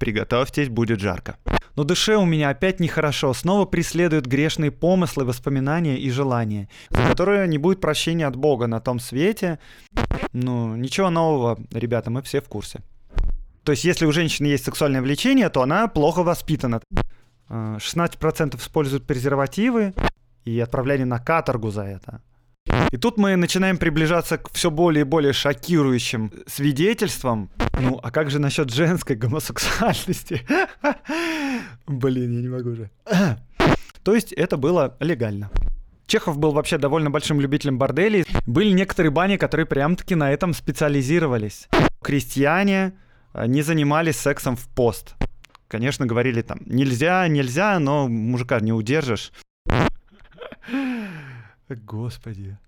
приготовьтесь, будет жарко. Но душе у меня опять нехорошо, снова преследуют грешные помыслы, воспоминания и желания, за которые не будет прощения от Бога на том свете. Ну, ничего нового, ребята, мы все в курсе. То есть, если у женщины есть сексуальное влечение, то она плохо воспитана. 16% используют презервативы и отправляли на каторгу за это. И тут мы начинаем приближаться к все более и более шокирующим свидетельствам. Ну, а как же насчет женской гомосексуальности? Блин, я не могу же. То есть это было легально. Чехов был вообще довольно большим любителем борделей. Были некоторые бани, которые прям-таки на этом специализировались. Крестьяне э, не занимались сексом в пост. Конечно, говорили там, нельзя, нельзя, но мужика не удержишь. Господи.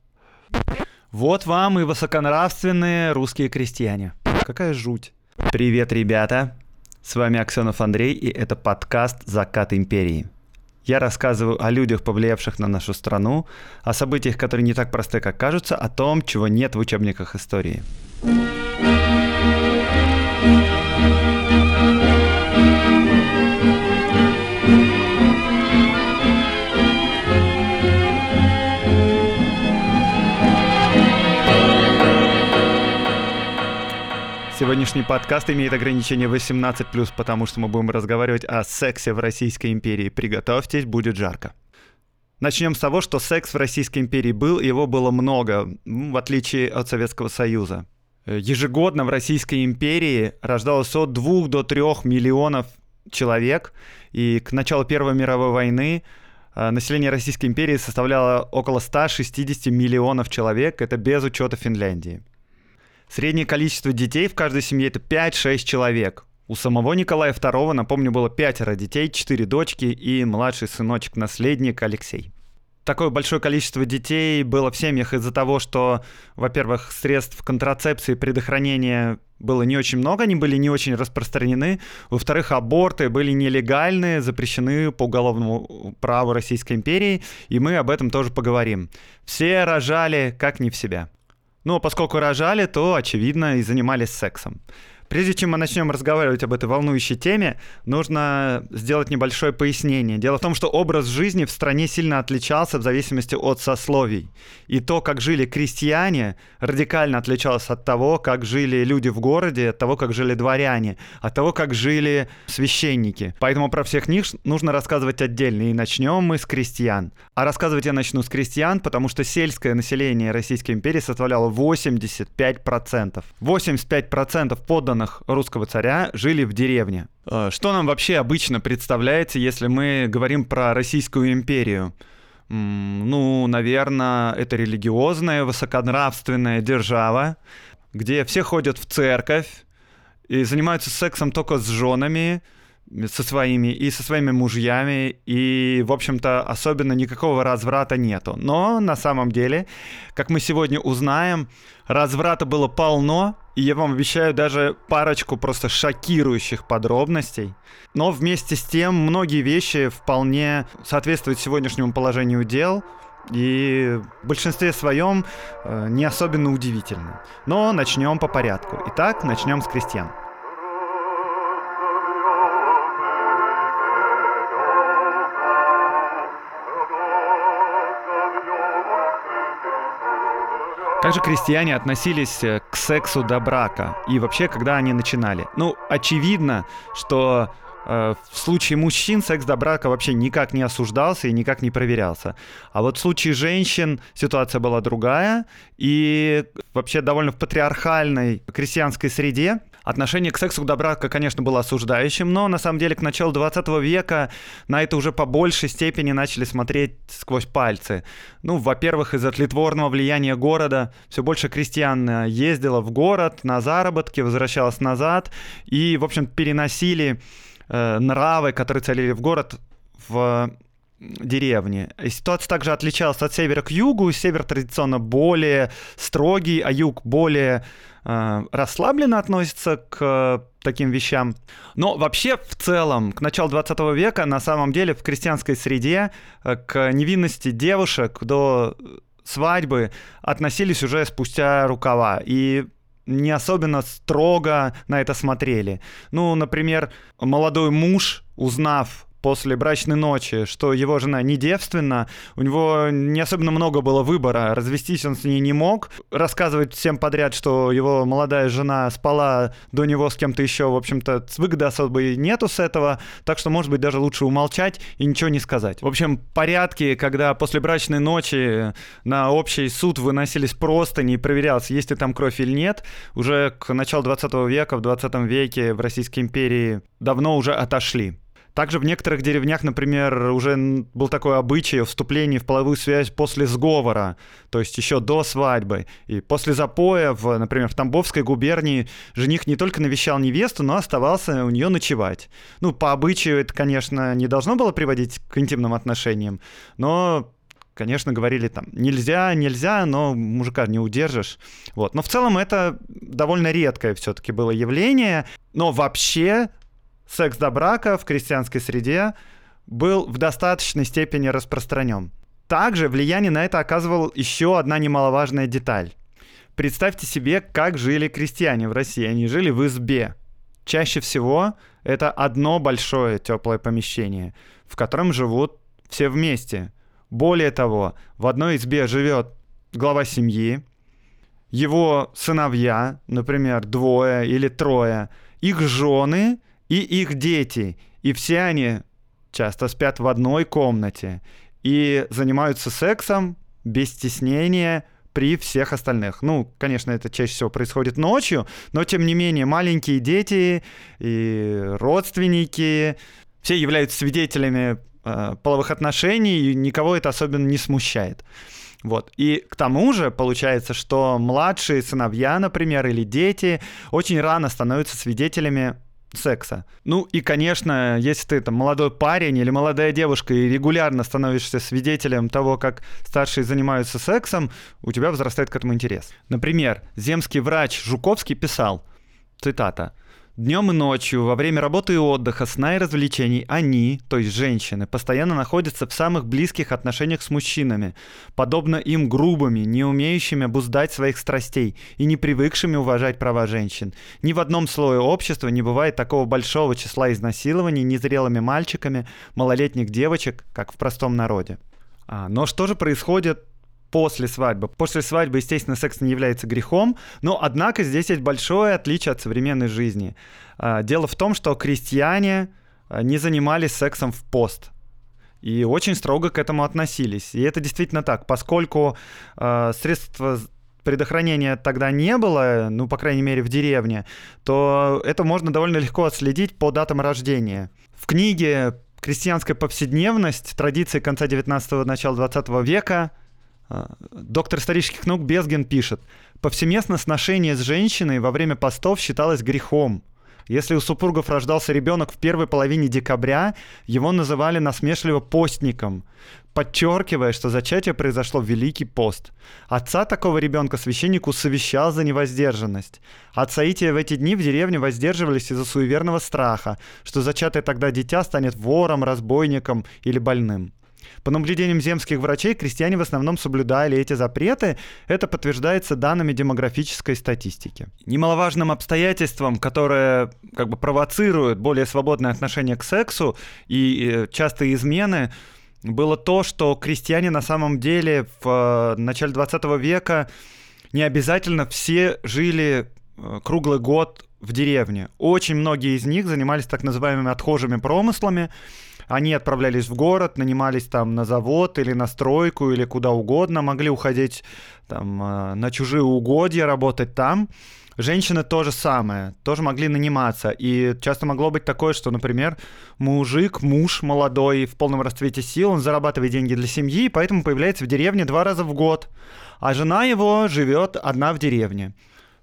Вот вам и высоконравственные русские крестьяне. Какая жуть. Привет, ребята. С вами Аксенов Андрей, и это подкаст «Закат империи». Я рассказываю о людях, повлиявших на нашу страну, о событиях, которые не так просты, как кажутся, о том, чего нет в учебниках истории. Сегодняшний подкаст имеет ограничение 18+, потому что мы будем разговаривать о сексе в Российской империи. Приготовьтесь, будет жарко. Начнем с того, что секс в Российской империи был, его было много, в отличие от Советского Союза. Ежегодно в Российской империи рождалось от 2 до 3 миллионов человек, и к началу Первой мировой войны э, население Российской империи составляло около 160 миллионов человек, это без учета Финляндии. Среднее количество детей в каждой семье это 5-6 человек. У самого Николая II, напомню, было пятеро детей, четыре дочки и младший сыночек-наследник Алексей. Такое большое количество детей было в семьях из-за того, что, во-первых, средств контрацепции и предохранения было не очень много, они были не очень распространены. Во-вторых, аборты были нелегальны, запрещены по уголовному праву Российской империи, и мы об этом тоже поговорим. Все рожали как не в себя. Но поскольку рожали, то, очевидно, и занимались сексом. Прежде чем мы начнем разговаривать об этой волнующей теме, нужно сделать небольшое пояснение. Дело в том, что образ жизни в стране сильно отличался в зависимости от сословий. И то, как жили крестьяне, радикально отличалось от того, как жили люди в городе, от того, как жили дворяне, от того, как жили священники. Поэтому про всех них нужно рассказывать отдельно. И начнем мы с крестьян. А рассказывать я начну с крестьян, потому что сельское население Российской империи составляло 85%. 85% подданных подданных русского царя жили в деревне. Э, что нам вообще обычно представляется, если мы говорим про Российскую империю? Ну, наверное, это религиозная, высоконравственная держава, где все ходят в церковь и занимаются сексом только с женами, со своими и со своими мужьями, и, в общем-то, особенно никакого разврата нету. Но на самом деле, как мы сегодня узнаем, разврата было полно, и я вам обещаю даже парочку просто шокирующих подробностей. Но вместе с тем многие вещи вполне соответствуют сегодняшнему положению дел, и в большинстве своем э, не особенно удивительны. Но начнем по порядку. Итак, начнем с крестьян. Как же крестьяне относились э, к сексу до брака? И вообще, когда они начинали? Ну, очевидно, что э, в случае мужчин секс до брака вообще никак не осуждался и никак не проверялся. А вот в случае женщин ситуация была другая. И вообще довольно в патриархальной крестьянской среде Отношение к сексу до брака, конечно, было осуждающим, но на самом деле к началу 20 века на это уже по большей степени начали смотреть сквозь пальцы. Ну, во-первых, из-за тлетворного влияния города все больше крестьян э, ездило в город на заработки, возвращалось назад и, в общем, переносили э, нравы, которые целили в город, в деревни. И ситуация также отличалась от севера к югу. Север традиционно более строгий, а юг более Э, расслабленно относится к э, таким вещам. Но вообще, в целом, к началу 20 века, на самом деле, в крестьянской среде э, к невинности девушек до свадьбы относились уже спустя рукава. И не особенно строго на это смотрели. Ну, например, молодой муж, узнав после брачной ночи, что его жена не девственна, у него не особенно много было выбора, развестись он с ней не мог, рассказывать всем подряд, что его молодая жена спала до него с кем-то еще, в общем-то, выгоды особой нету с этого, так что, может быть, даже лучше умолчать и ничего не сказать. В общем, порядки, когда после брачной ночи на общий суд выносились просто, не проверялось, есть ли там кровь или нет, уже к началу 20 века, в 20 веке в Российской империи давно уже отошли. Также в некоторых деревнях, например, уже был такой обычай вступления в половую связь после сговора, то есть еще до свадьбы. И после запоя, в, например, в Тамбовской губернии жених не только навещал невесту, но оставался у нее ночевать. Ну, по обычаю это, конечно, не должно было приводить к интимным отношениям, но конечно, говорили там, нельзя, нельзя, но мужика не удержишь. Вот. Но в целом это довольно редкое все-таки было явление. Но вообще секс до брака в крестьянской среде был в достаточной степени распространен. Также влияние на это оказывал еще одна немаловажная деталь. Представьте себе, как жили крестьяне в России. Они жили в избе. Чаще всего это одно большое теплое помещение, в котором живут все вместе. Более того, в одной избе живет глава семьи, его сыновья, например, двое или трое, их жены – и их дети. И все они часто спят в одной комнате и занимаются сексом без стеснения при всех остальных. Ну, конечно, это чаще всего происходит ночью, но тем не менее маленькие дети и родственники все являются свидетелями э, половых отношений, и никого это особенно не смущает. Вот. И к тому же получается, что младшие сыновья, например, или дети очень рано становятся свидетелями секса. Ну и, конечно, если ты там молодой парень или молодая девушка и регулярно становишься свидетелем того, как старшие занимаются сексом, у тебя возрастает к этому интерес. Например, земский врач Жуковский писал, цитата, Днем и ночью, во время работы и отдыха, сна и развлечений, они, то есть женщины, постоянно находятся в самых близких отношениях с мужчинами, подобно им грубыми, не умеющими обуздать своих страстей и не привыкшими уважать права женщин. Ни в одном слое общества не бывает такого большого числа изнасилований незрелыми мальчиками, малолетних девочек, как в простом народе. А, но что же происходит после свадьбы. После свадьбы, естественно, секс не является грехом, но, однако, здесь есть большое отличие от современной жизни. А, дело в том, что крестьяне а, не занимались сексом в пост. И очень строго к этому относились. И это действительно так, поскольку э, средства предохранения тогда не было, ну, по крайней мере, в деревне, то это можно довольно легко отследить по датам рождения. В книге «Крестьянская повседневность. Традиции конца 19-го, начала 20 века» доктор исторических наук Безген пишет, повсеместно сношение с женщиной во время постов считалось грехом. Если у супругов рождался ребенок в первой половине декабря, его называли насмешливо постником, подчеркивая, что зачатие произошло в Великий пост. Отца такого ребенка священник усовещал за невоздержанность. От соития в эти дни в деревне воздерживались из-за суеверного страха, что зачатое тогда дитя станет вором, разбойником или больным. По наблюдениям земских врачей, крестьяне в основном соблюдали эти запреты. Это подтверждается данными демографической статистики. Немаловажным обстоятельством, которое как бы провоцирует более свободное отношение к сексу и э, частые измены, было то, что крестьяне на самом деле в э, начале 20 века не обязательно все жили э, круглый год в деревне. Очень многие из них занимались так называемыми отхожими промыслами, они отправлялись в город, нанимались там на завод или на стройку или куда угодно, могли уходить там э, на чужие угодья, работать там. Женщины то же самое, тоже могли наниматься. И часто могло быть такое, что, например, мужик, муж молодой, в полном расцвете сил, он зарабатывает деньги для семьи, поэтому появляется в деревне два раза в год. А жена его живет одна в деревне.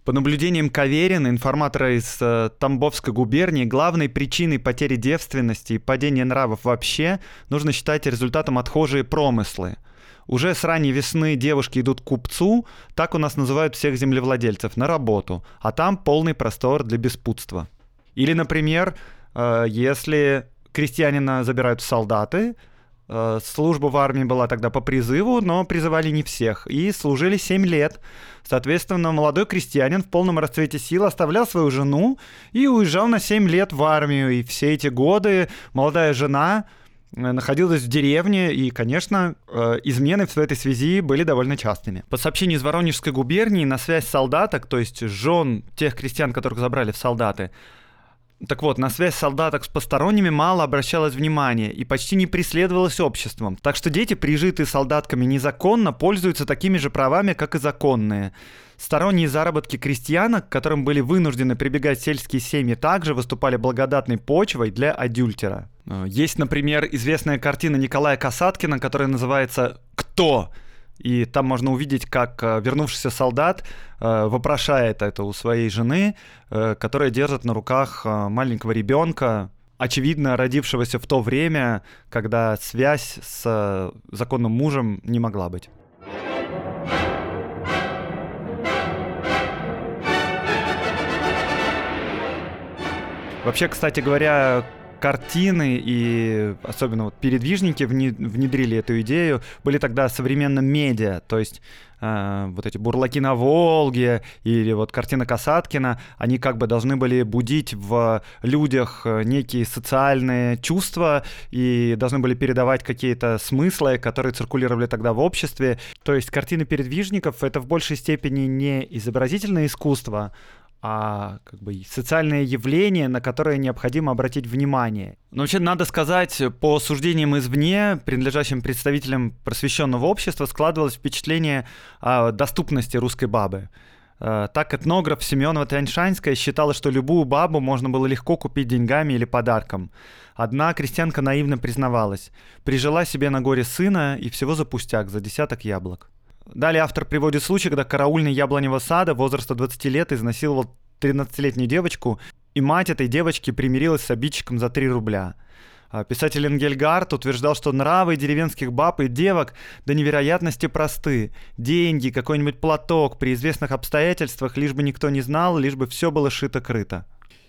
По наблюдениям Каверина, информатора из э, Тамбовской губернии, главной причиной потери девственности и падения нравов вообще нужно считать результатом отхожие промыслы. Уже с ранней весны девушки идут к купцу, так у нас называют всех землевладельцев, на работу, а там полный простор для беспутства. Или, например, э, если крестьянина забирают солдаты, Э, служба в армии была тогда по призыву, но призывали не всех. И служили 7 лет. Соответственно, молодой крестьянин в полном расцвете сил оставлял свою жену и уезжал на 7 лет в армию. И все эти годы молодая жена э, находилась в деревне, и, конечно, э, измены в этой связи были довольно частыми. По сообщению из Воронежской губернии, на связь солдаток, то есть жен тех крестьян, которых забрали в солдаты, так вот, на связь солдаток с посторонними мало обращалось внимания и почти не преследовалось обществом. Так что дети, прижитые солдатками незаконно, пользуются такими же правами, как и законные. Сторонние заработки крестьянок, к которым были вынуждены прибегать сельские семьи, также выступали благодатной почвой для адюльтера. Э, есть, например, известная картина Николая Касаткина, которая называется «Кто?», и там можно увидеть, как э, вернувшийся солдат э, вопрошает это у своей жены, э, которая держит на руках маленького ребенка, очевидно родившегося в то время, когда связь с законным мужем не могла быть. Вообще, кстати говоря, картины и особенно вот передвижники внедрили эту идею, были тогда современным медиа, то есть э, вот эти бурлаки на Волге или вот картина Касаткина, они как бы должны были будить в людях э, некие социальные чувства и должны были передавать какие-то смыслы, которые циркулировали тогда в обществе. То есть картины передвижников — это в большей степени не изобразительное искусство, а как бы социальное явление, на которое необходимо обратить внимание. Но вообще надо сказать, по суждениям извне, принадлежащим представителям просвещенного общества, складывалось впечатление о доступности русской бабы. Э, так этнограф Семенова Тяньшанская считала, что любую бабу можно было легко купить деньгами или подарком. Одна крестьянка наивно признавалась. Прижила себе на горе сына и всего за пустяк, за десяток яблок. Далее автор приводит случай, когда караульный яблоневого сада возраста 20 лет изнасиловал 13-летнюю девочку, и мать этой девочки примирилась с обидчиком за 3 рубля. А писатель Энгельгард утверждал, что нравы деревенских баб и девок до невероятности просты. Деньги, какой-нибудь платок при известных обстоятельствах, лишь бы никто не знал, лишь бы все было шито-крыто.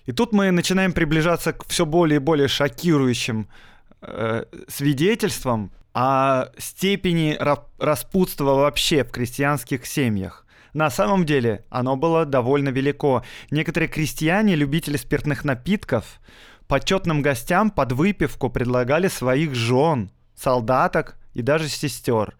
И тут мы начинаем приближаться к все более и более шокирующим э, свидетельствам о степени распутства вообще в крестьянских семьях. На самом деле оно было довольно велико. Некоторые крестьяне, любители спиртных напитков, почетным гостям под выпивку предлагали своих жен, солдаток и даже сестер –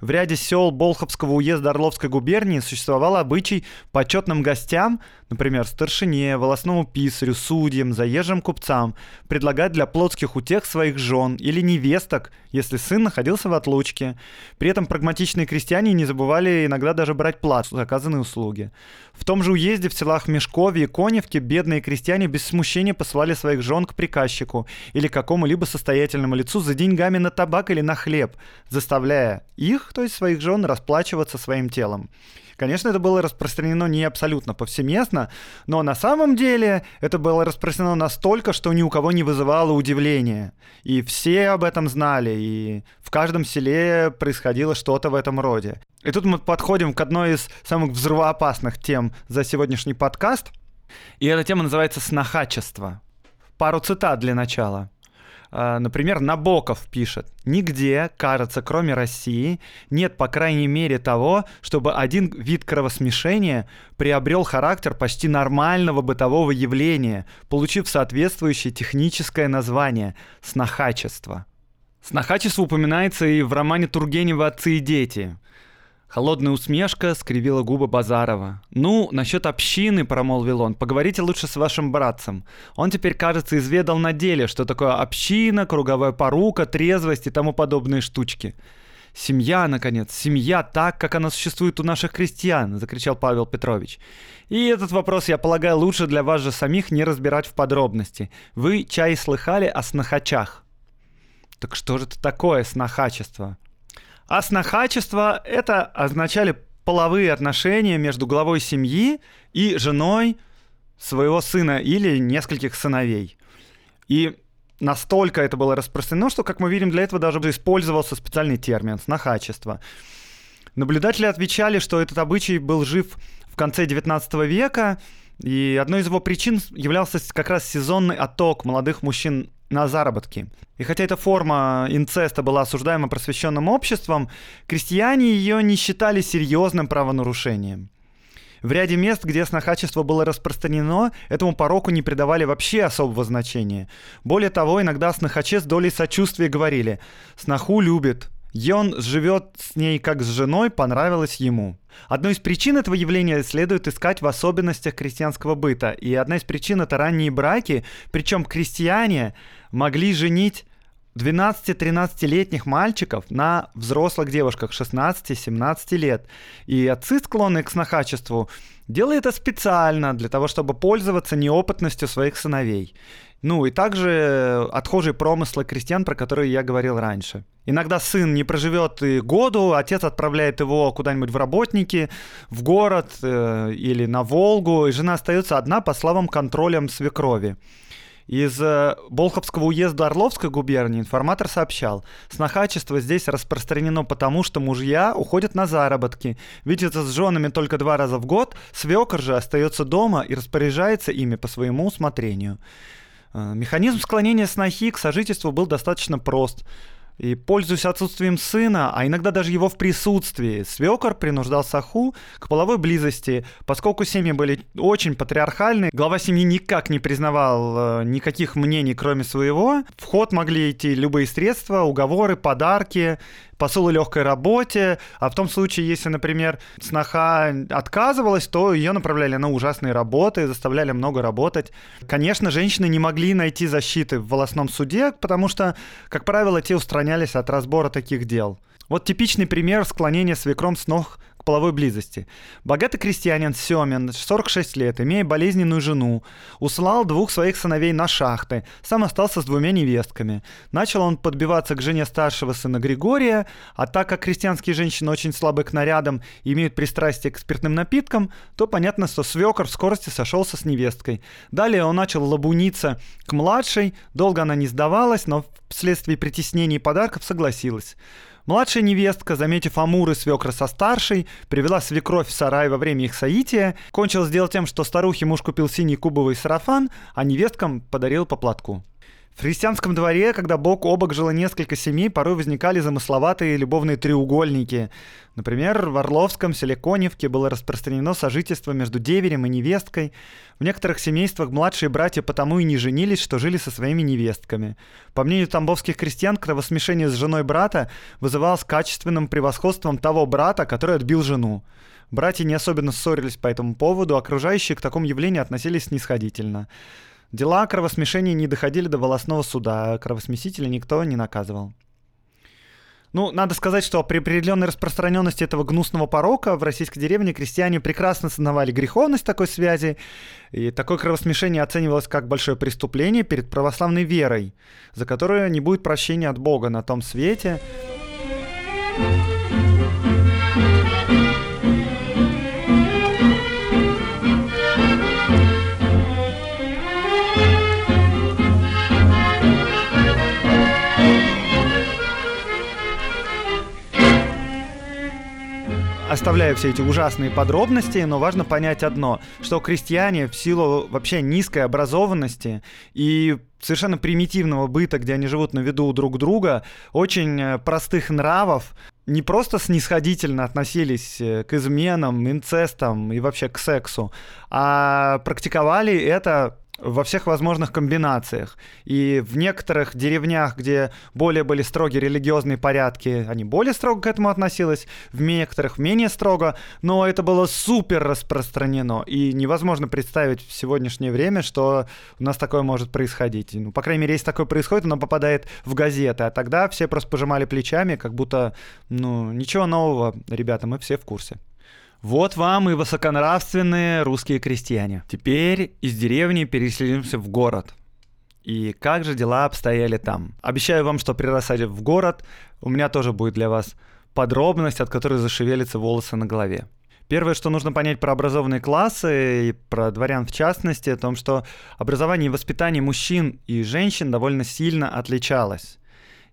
в ряде сел Болховского уезда Орловской губернии существовал обычай почетным гостям, например, старшине, волосному писарю, судьям, заезжим купцам, предлагать для плотских утех своих жен или невесток, если сын находился в отлучке. При этом прагматичные крестьяне не забывали иногда даже брать плату за оказанные услуги. В том же уезде в селах Мешкове и Коневке бедные крестьяне без смущения посылали своих жен к приказчику или какому-либо состоятельному лицу за деньгами на табак или на хлеб, заставляя их то есть своих жен, расплачиваться своим телом. Конечно, это было распространено не абсолютно повсеместно, но на самом деле это было распространено настолько, что ни у кого не вызывало удивления. И все об этом знали, и в каждом селе происходило что-то в этом роде. И тут мы подходим к одной из самых взрывоопасных тем за сегодняшний подкаст. И эта тема называется «снохачество». Пару цитат для начала. А, например, Набоков пишет, нигде, кажется, кроме России, нет, по крайней мере, того, чтобы один вид кровосмешения приобрел характер почти нормального бытового явления, получив соответствующее техническое название – снохачество. Снохачество упоминается и в романе Тургенева «Отцы и дети», Холодная усмешка скривила губы Базарова. «Ну, насчет общины», — промолвил он, — «поговорите лучше с вашим братцем. Он теперь, кажется, изведал на деле, что такое община, круговая порука, трезвость и тому подобные штучки». «Семья, наконец, семья так, как она существует у наших крестьян», — закричал Павел Петрович. «И этот вопрос, я полагаю, лучше для вас же самих не разбирать в подробности. Вы чай слыхали о снохачах?» «Так что же это такое снохачество?» А снохачество — это означали половые отношения между главой семьи и женой своего сына или нескольких сыновей. И настолько это было распространено, что, как мы видим, для этого даже использовался специальный термин — снохачество. Наблюдатели отвечали, что этот обычай был жив в конце XIX века, и одной из его причин являлся как раз сезонный отток молодых мужчин на заработки. И хотя эта форма инцеста была осуждаема просвещенным обществом, крестьяне ее не считали серьезным правонарушением. В ряде мест, где снохачество было распространено, этому пороку не придавали вообще особого значения. Более того, иногда снохаче с долей сочувствия говорили «сноху любит», и он живет с ней как с женой, понравилось ему. Одной из причин этого явления следует искать в особенностях крестьянского быта. И одна из причин — это ранние браки, причем крестьяне могли женить 12-13-летних мальчиков на взрослых девушках 16-17 лет. И отцы, склонные к снохачеству, делают это специально для того, чтобы пользоваться неопытностью своих сыновей. Ну и также отхожие промыслы крестьян, про которые я говорил раньше. Иногда сын не проживет и году, отец отправляет его куда-нибудь в работники, в город э, или на Волгу, и жена остается одна по славам контролем свекрови. Из э, Болховского уезда Орловской губернии информатор сообщал, снохачество здесь распространено потому, что мужья уходят на заработки, видятся с женами только два раза в год, свекор же остается дома и распоряжается ими по своему усмотрению. Э, механизм склонения снохи к сожительству был достаточно прост – и, пользуясь отсутствием сына, а иногда даже его в присутствии, свекор принуждал Саху к половой близости, поскольку семьи были очень патриархальны. Глава семьи никак не признавал э, никаких мнений, кроме своего. В ход могли идти любые средства, уговоры, подарки, посулы легкой работе, а в том случае, если, например, сноха отказывалась, то ее направляли на ужасные работы, заставляли много работать. Конечно, женщины не могли найти защиты в волосном суде, потому что, как правило, те устранялись от разбора таких дел. Вот типичный пример склонения свекром с ног половой близости. Богатый крестьянин Семин, 46 лет, имея болезненную жену, услал двух своих сыновей на шахты, сам остался с двумя невестками. Начал он подбиваться к жене старшего сына Григория, а так как крестьянские женщины очень слабы к нарядам и имеют пристрастие к спиртным напиткам, то понятно, что свекор в скорости сошелся с невесткой. Далее он начал лабуниться к младшей, долго она не сдавалась, но вследствие притеснений и подарков согласилась. Младшая невестка, заметив Амуры свекра со старшей, привела свекровь в сарай во время их соития. Кончилось дело тем, что старухе муж купил синий кубовый сарафан, а невесткам подарил по платку. В христианском дворе, когда бок о бок жило несколько семей, порой возникали замысловатые любовные треугольники. Например, в Орловском селе Коневке было распространено сожительство между деверем и невесткой. В некоторых семействах младшие братья потому и не женились, что жили со своими невестками. По мнению тамбовских крестьян, кровосмешение с женой брата вызывалось качественным превосходством того брата, который отбил жену. Братья не особенно ссорились по этому поводу, окружающие к такому явлению относились снисходительно. Дела о кровосмешении не доходили до волосного суда, а кровосмесителя никто не наказывал. Ну, надо сказать, что при определенной распространенности этого гнусного порока в российской деревне крестьяне прекрасно сознавали греховность такой связи, и такое кровосмешение оценивалось как большое преступление перед православной верой, за которое не будет прощения от Бога на том свете. Оставляю все эти ужасные подробности, но важно понять одно, что крестьяне в силу вообще низкой образованности и совершенно примитивного быта, где они живут на виду друг друга, очень э, простых нравов, не просто снисходительно относились э, к изменам, инцестам и вообще к сексу, а практиковали это во всех возможных комбинациях. И в некоторых деревнях, где более были строгие религиозные порядки, они более строго к этому относились, в некоторых менее строго, но это было супер распространено. И невозможно представить в сегодняшнее время, что у нас такое может происходить. Ну, по крайней мере, если такое происходит, оно попадает в газеты, а тогда все просто пожимали плечами, как будто, ну, ничего нового, ребята, мы все в курсе. Вот вам и высоконравственные русские крестьяне. Теперь из деревни переселимся в город. И как же дела обстояли там? Обещаю вам, что при рассаде в город у меня тоже будет для вас подробность, от которой зашевелятся волосы на голове. Первое, что нужно понять про образованные классы и про дворян в частности, о том, что образование и воспитание мужчин и женщин довольно сильно отличалось.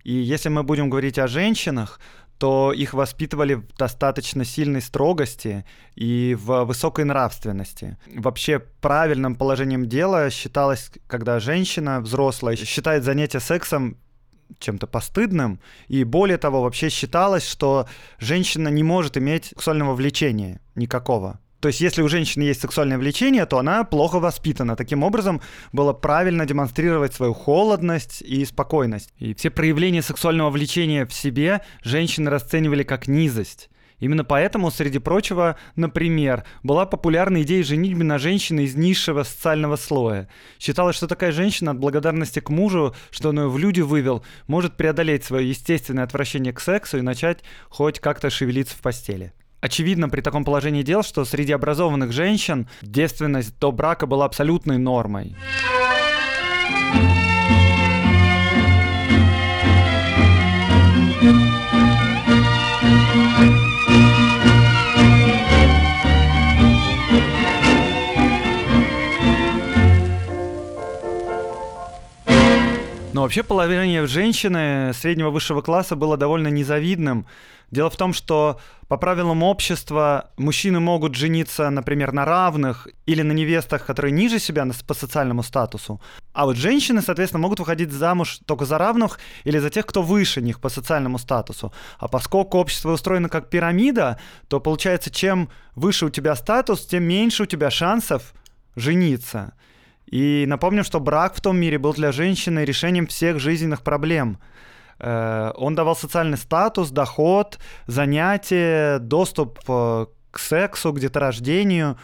И если мы будем говорить о женщинах, то их воспитывали в достаточно сильной строгости и в высокой нравственности. Вообще правильным положением дела считалось, когда женщина взрослая считает занятие сексом чем-то постыдным, и более того, вообще считалось, что женщина не может иметь сексуального влечения никакого. То есть, если у женщины есть сексуальное влечение, то она плохо воспитана. Таким образом, было правильно демонстрировать свою холодность и спокойность. И все проявления сексуального влечения в себе женщины расценивали как низость. Именно поэтому, среди прочего, например, была популярна идея женитьбы на женщине из низшего социального слоя. Считалось, что такая женщина от благодарности к мужу, что он ее в люди вывел, может преодолеть свое естественное отвращение к сексу и начать хоть как-то шевелиться в постели. Очевидно при таком положении дел, что среди образованных женщин девственность до брака была абсолютной нормой. Но вообще положение женщины среднего высшего класса было довольно незавидным. Дело в том, что по правилам общества мужчины могут жениться, например, на равных или на невестах, которые ниже себя по социальному статусу. А вот женщины, соответственно, могут выходить замуж только за равных или за тех, кто выше них по социальному статусу. А поскольку общество устроено как пирамида, то получается, чем выше у тебя статус, тем меньше у тебя шансов жениться. И напомню, что брак в том мире был для женщины решением всех жизненных проблем. Э, он давал социальный статус, доход, занятия, доступ э, к сексу, к деторождению.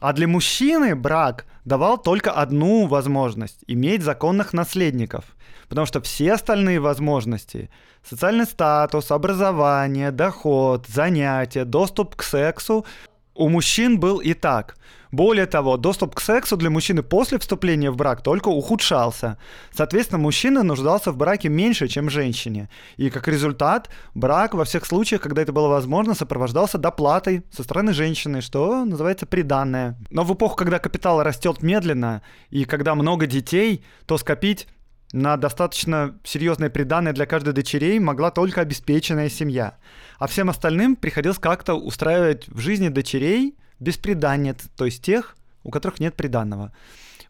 А для мужчины брак давал только одну возможность – иметь законных наследников. Потому что все остальные возможности – социальный статус, образование, доход, занятия, доступ к сексу – у мужчин был и так – более того, доступ к сексу для мужчины после вступления в брак только ухудшался. Соответственно, мужчина нуждался в браке меньше, чем женщине. И как результат, брак во всех случаях, когда это было возможно, сопровождался доплатой со стороны женщины, что называется приданное. Но в эпоху, когда капитал растет медленно и когда много детей, то скопить на достаточно серьезное приданное для каждой дочерей могла только обеспеченная семья. А всем остальным приходилось как-то устраивать в жизни дочерей бесприданниц, то есть тех, у которых нет приданного.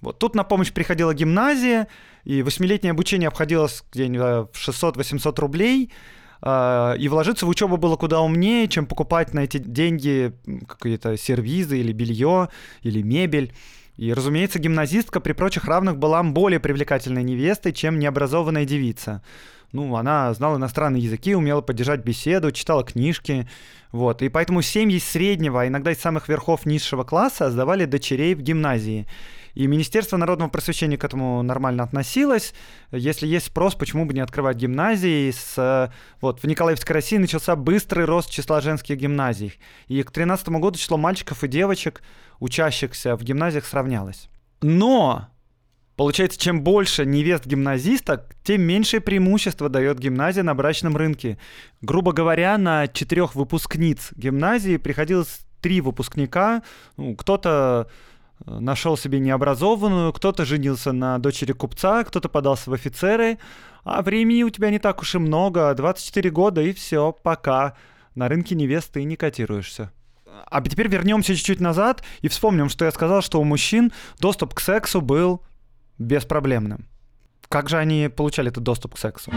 Вот тут на помощь приходила гимназия, и восьмилетнее обучение обходилось где-нибудь в 600-800 рублей, а, и вложиться в учебу было куда умнее, чем покупать на эти деньги какие-то сервизы или белье, или мебель. И, разумеется, гимназистка при прочих равных была более привлекательной невестой, чем необразованная девица ну, она знала иностранные языки, умела поддержать беседу, читала книжки, вот. И поэтому семьи среднего, а иногда из самых верхов низшего класса сдавали дочерей в гимназии. И Министерство народного просвещения к этому нормально относилось. Если есть спрос, почему бы не открывать гимназии? С, вот, в Николаевской России начался быстрый рост числа женских гимназий. И к 2013 году число мальчиков и девочек, учащихся в гимназиях, сравнялось. Но Получается, чем больше невест гимназисток, тем меньшее преимущество дает гимназия на брачном рынке. Грубо говоря, на четырех выпускниц гимназии приходилось три выпускника. Ну, кто-то э, нашел себе необразованную, кто-то женился на дочери купца, кто-то подался в офицеры, а времени у тебя не так уж и много, 24 года и все, пока. На рынке невест ты не котируешься. А теперь вернемся чуть-чуть назад и вспомним, что я сказал, что у мужчин доступ к сексу был беспроблемным. Как же они получали этот доступ к сексу?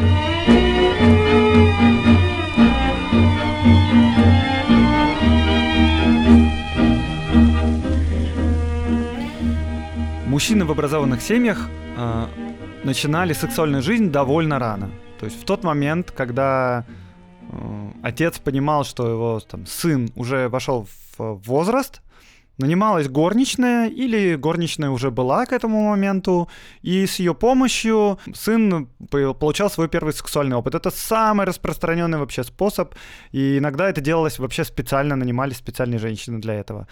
Мужчины в образованных семьях э, начинали сексуальную жизнь довольно рано. То есть в тот момент, когда э, отец понимал, что его там, сын уже вошел в возраст, Нанималась горничная, или горничная уже была к этому моменту, и с ее помощью сын получал свой первый сексуальный опыт. Это самый распространенный вообще способ, и иногда это делалось вообще специально, нанимались специальные женщины для этого.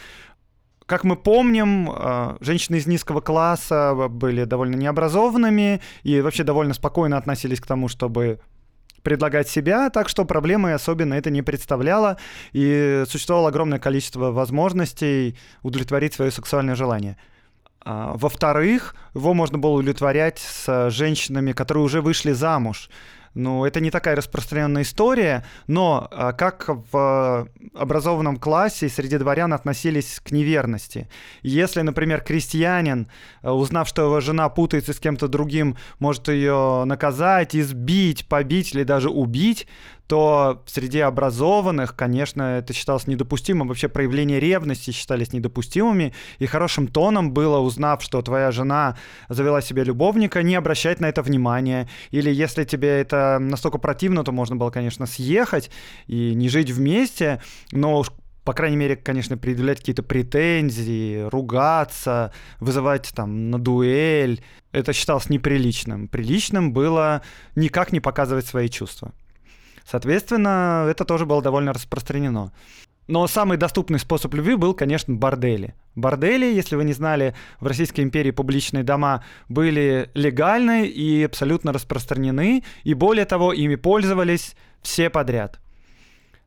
Как мы помним, э, женщины из низкого класса были довольно необразованными и вообще довольно спокойно относились к тому, чтобы предлагать себя, так что проблемы особенно это не представляло, и существовало огромное количество возможностей удовлетворить свое сексуальное желание. А, во-вторых, его можно было удовлетворять с женщинами, которые уже вышли замуж. Ну, это не такая распространенная история, но а, как в образованном классе среди дворян относились к неверности. Если, например, крестьянин, а, узнав, что его жена путается с кем-то другим, может ее наказать, избить, побить или даже убить, то среди образованных, конечно, это считалось недопустимым. Вообще проявления ревности считались недопустимыми. И хорошим тоном было, узнав, что твоя жена завела себе любовника, не обращать на это внимания. Или если тебе это настолько противно, то можно было, конечно, съехать и не жить вместе. Но уж по крайней мере, конечно, предъявлять какие-то претензии, ругаться, вызывать там на дуэль. Это считалось неприличным. Приличным было никак не показывать свои чувства. Соответственно, это тоже было довольно распространено. Но самый доступный способ любви был, конечно, бордели. Бордели, если вы не знали, в Российской империи публичные дома были легальны и абсолютно распространены, и более того, ими пользовались все подряд.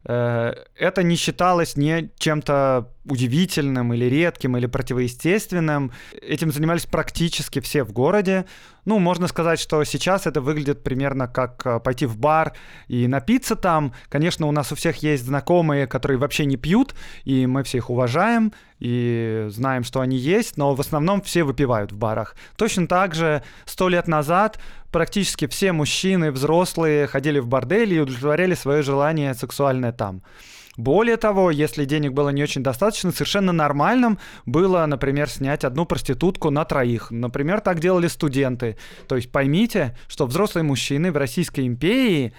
Э, это не считалось не чем-то удивительным или редким или противоестественным. Этим занимались практически все в городе. Ну, можно сказать, что сейчас это выглядит примерно как э, пойти в бар и напиться там. Конечно, у нас у всех есть знакомые, которые вообще не пьют, и мы все их уважаем и знаем, что они есть, но в основном все выпивают в барах. Точно так же сто лет назад практически все мужчины взрослые ходили в бордели и удовлетворяли свое желание сексуальное там. Более того, если денег было не очень достаточно, совершенно нормальным было, например, снять одну проститутку на троих. Например, так делали студенты. То есть поймите, что взрослые мужчины в Российской империи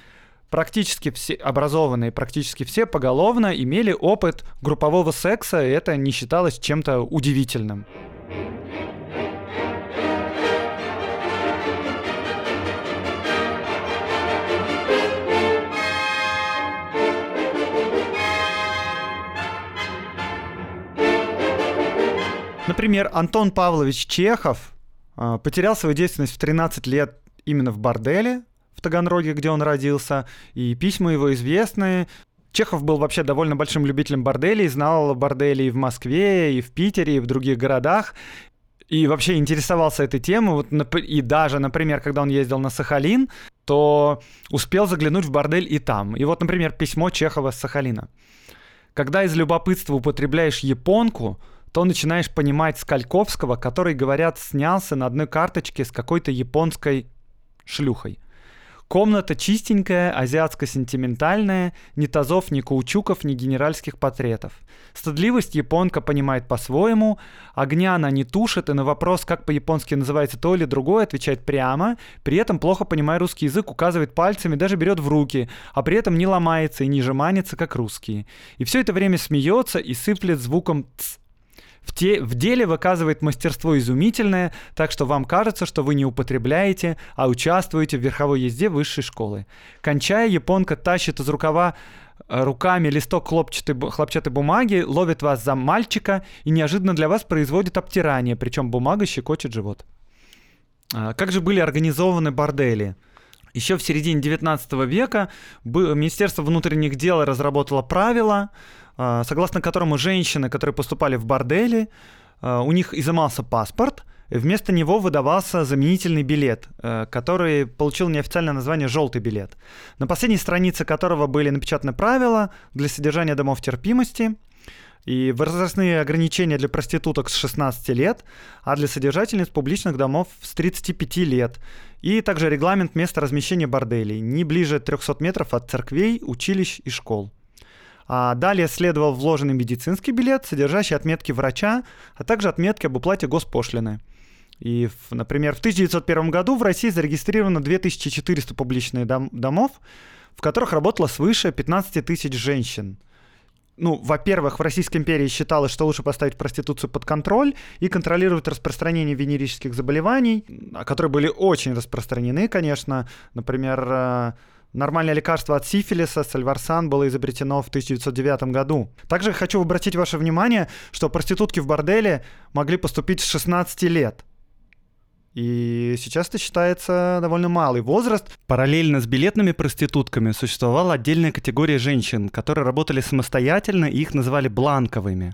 практически все образованные, практически все поголовно имели опыт группового секса, и это не считалось чем-то удивительным. Например, Антон Павлович Чехов э, потерял свою действенность в 13 лет именно в борделе в Таганроге, где он родился, и письма его известны. Чехов был вообще довольно большим любителем борделей, знал бордели и в Москве, и в Питере, и в других городах, и вообще интересовался этой темой. Вот, и даже, например, когда он ездил на Сахалин, то успел заглянуть в бордель и там. И вот, например, письмо Чехова с Сахалина. Когда из любопытства употребляешь японку, то начинаешь понимать Скальковского, который, говорят, снялся на одной карточке с какой-то японской шлюхой. Комната чистенькая, азиатско-сентиментальная, ни тазов, ни каучуков, ни генеральских портретов. Стыдливость японка понимает по-своему, огня она не тушит, и на вопрос, как по-японски называется то или другое, отвечает прямо, при этом плохо понимая русский язык, указывает пальцами, даже берет в руки, а при этом не ломается и не жеманится, как русские. И все это время смеется и сыплет звуком «ц», в, те, в деле выказывает мастерство изумительное, так что вам кажется, что вы не употребляете, а участвуете в верховой езде высшей школы. Кончая, японка тащит из рукава э, руками листок хлопчатой, хлопчатой бумаги, ловит вас за мальчика и неожиданно для вас производит обтирание, причем бумага щекочет живот. А, как же были организованы бордели? Еще в середине 19 века Министерство внутренних дел разработало правила, согласно которому женщины, которые поступали в бордели, а, у них изымался паспорт, и вместо него выдавался заменительный билет, э, который получил неофициальное название «желтый билет», на последней странице которого были напечатаны правила для содержания домов терпимости и возрастные ограничения для проституток с 16 лет, а для содержательниц публичных домов с 35 лет. И также регламент места размещения борделей не ближе 300 метров от церквей, училищ и школ. А далее следовал вложенный медицинский билет, содержащий отметки врача, а также отметки об уплате госпошлины. И, например, в 1901 году в России зарегистрировано 2400 публичных дом- домов, в которых работало свыше 15 тысяч женщин. Ну, во-первых, в Российской империи считалось, что лучше поставить проституцию под контроль и контролировать распространение венерических заболеваний, которые были очень распространены, конечно. Например, э, Нормальное лекарство от сифилиса, сальварсан, было изобретено в 1909 году. Также хочу обратить ваше внимание, что проститутки в борделе могли поступить с 16 лет. И сейчас это считается довольно малый возраст. Параллельно с билетными проститутками существовала отдельная категория женщин, которые работали самостоятельно, и их называли бланковыми.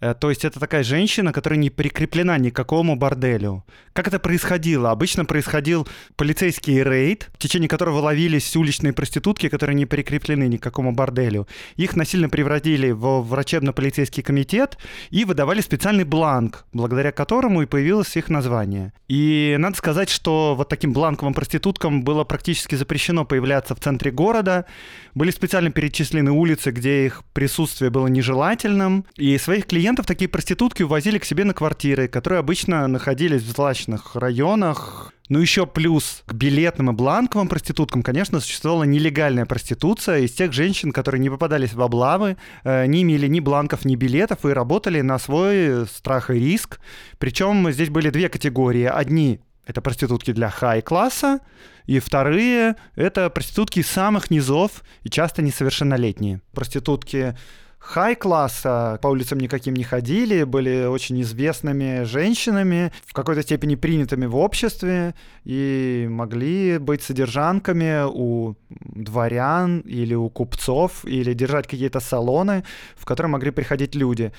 Э, то есть это такая женщина, которая не прикреплена ни к какому борделю. Как это происходило? Обычно происходил полицейский рейд, в течение которого ловились уличные проститутки, которые не прикреплены ни к какому борделю. Их насильно превратили в врачебно-полицейский комитет и выдавали специальный бланк, благодаря которому и появилось их название. И надо сказать, что вот таким бланковым проституткам было практически запрещено появляться в центре города. Были специально перечислены улицы, где их присутствие было нежелательным. И своих клиентов такие проститутки увозили к себе на квартиры, которые обычно находились в злачных районах, ну, еще плюс к билетным и бланковым проституткам, конечно, существовала нелегальная проституция из тех женщин, которые не попадались в облавы, э, не имели ни бланков, ни билетов и работали на свой страх и риск. Причем здесь были две категории. Одни это проститутки для хай-класса, и вторые — это проститутки самых низов и часто несовершеннолетние. Проститутки хай-класса, по улицам никаким не ходили, были очень известными женщинами, в какой-то степени принятыми в обществе и могли быть содержанками у дворян или у купцов, или держать какие-то салоны, в которые могли приходить люди.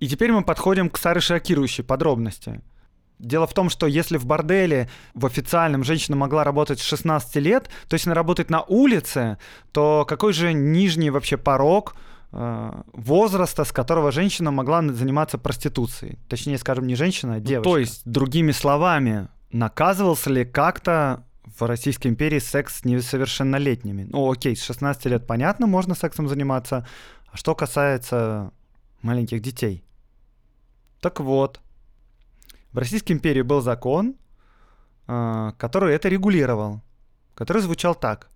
И теперь мы подходим к старой шокирующей подробности. Дело в том, что если в борделе в официальном женщина могла работать с 16 лет, то есть она работает на улице, то какой же нижний вообще порог возраста, с которого женщина могла заниматься проституцией. Точнее, скажем, не женщина, а девочка. Ну, то есть, другими словами, наказывался ли как-то в Российской империи секс с несовершеннолетними? Ну, окей, с 16 лет понятно, можно сексом заниматься. А что касается маленьких детей? Так вот, в Российской империи был закон, э, который это регулировал, который звучал так,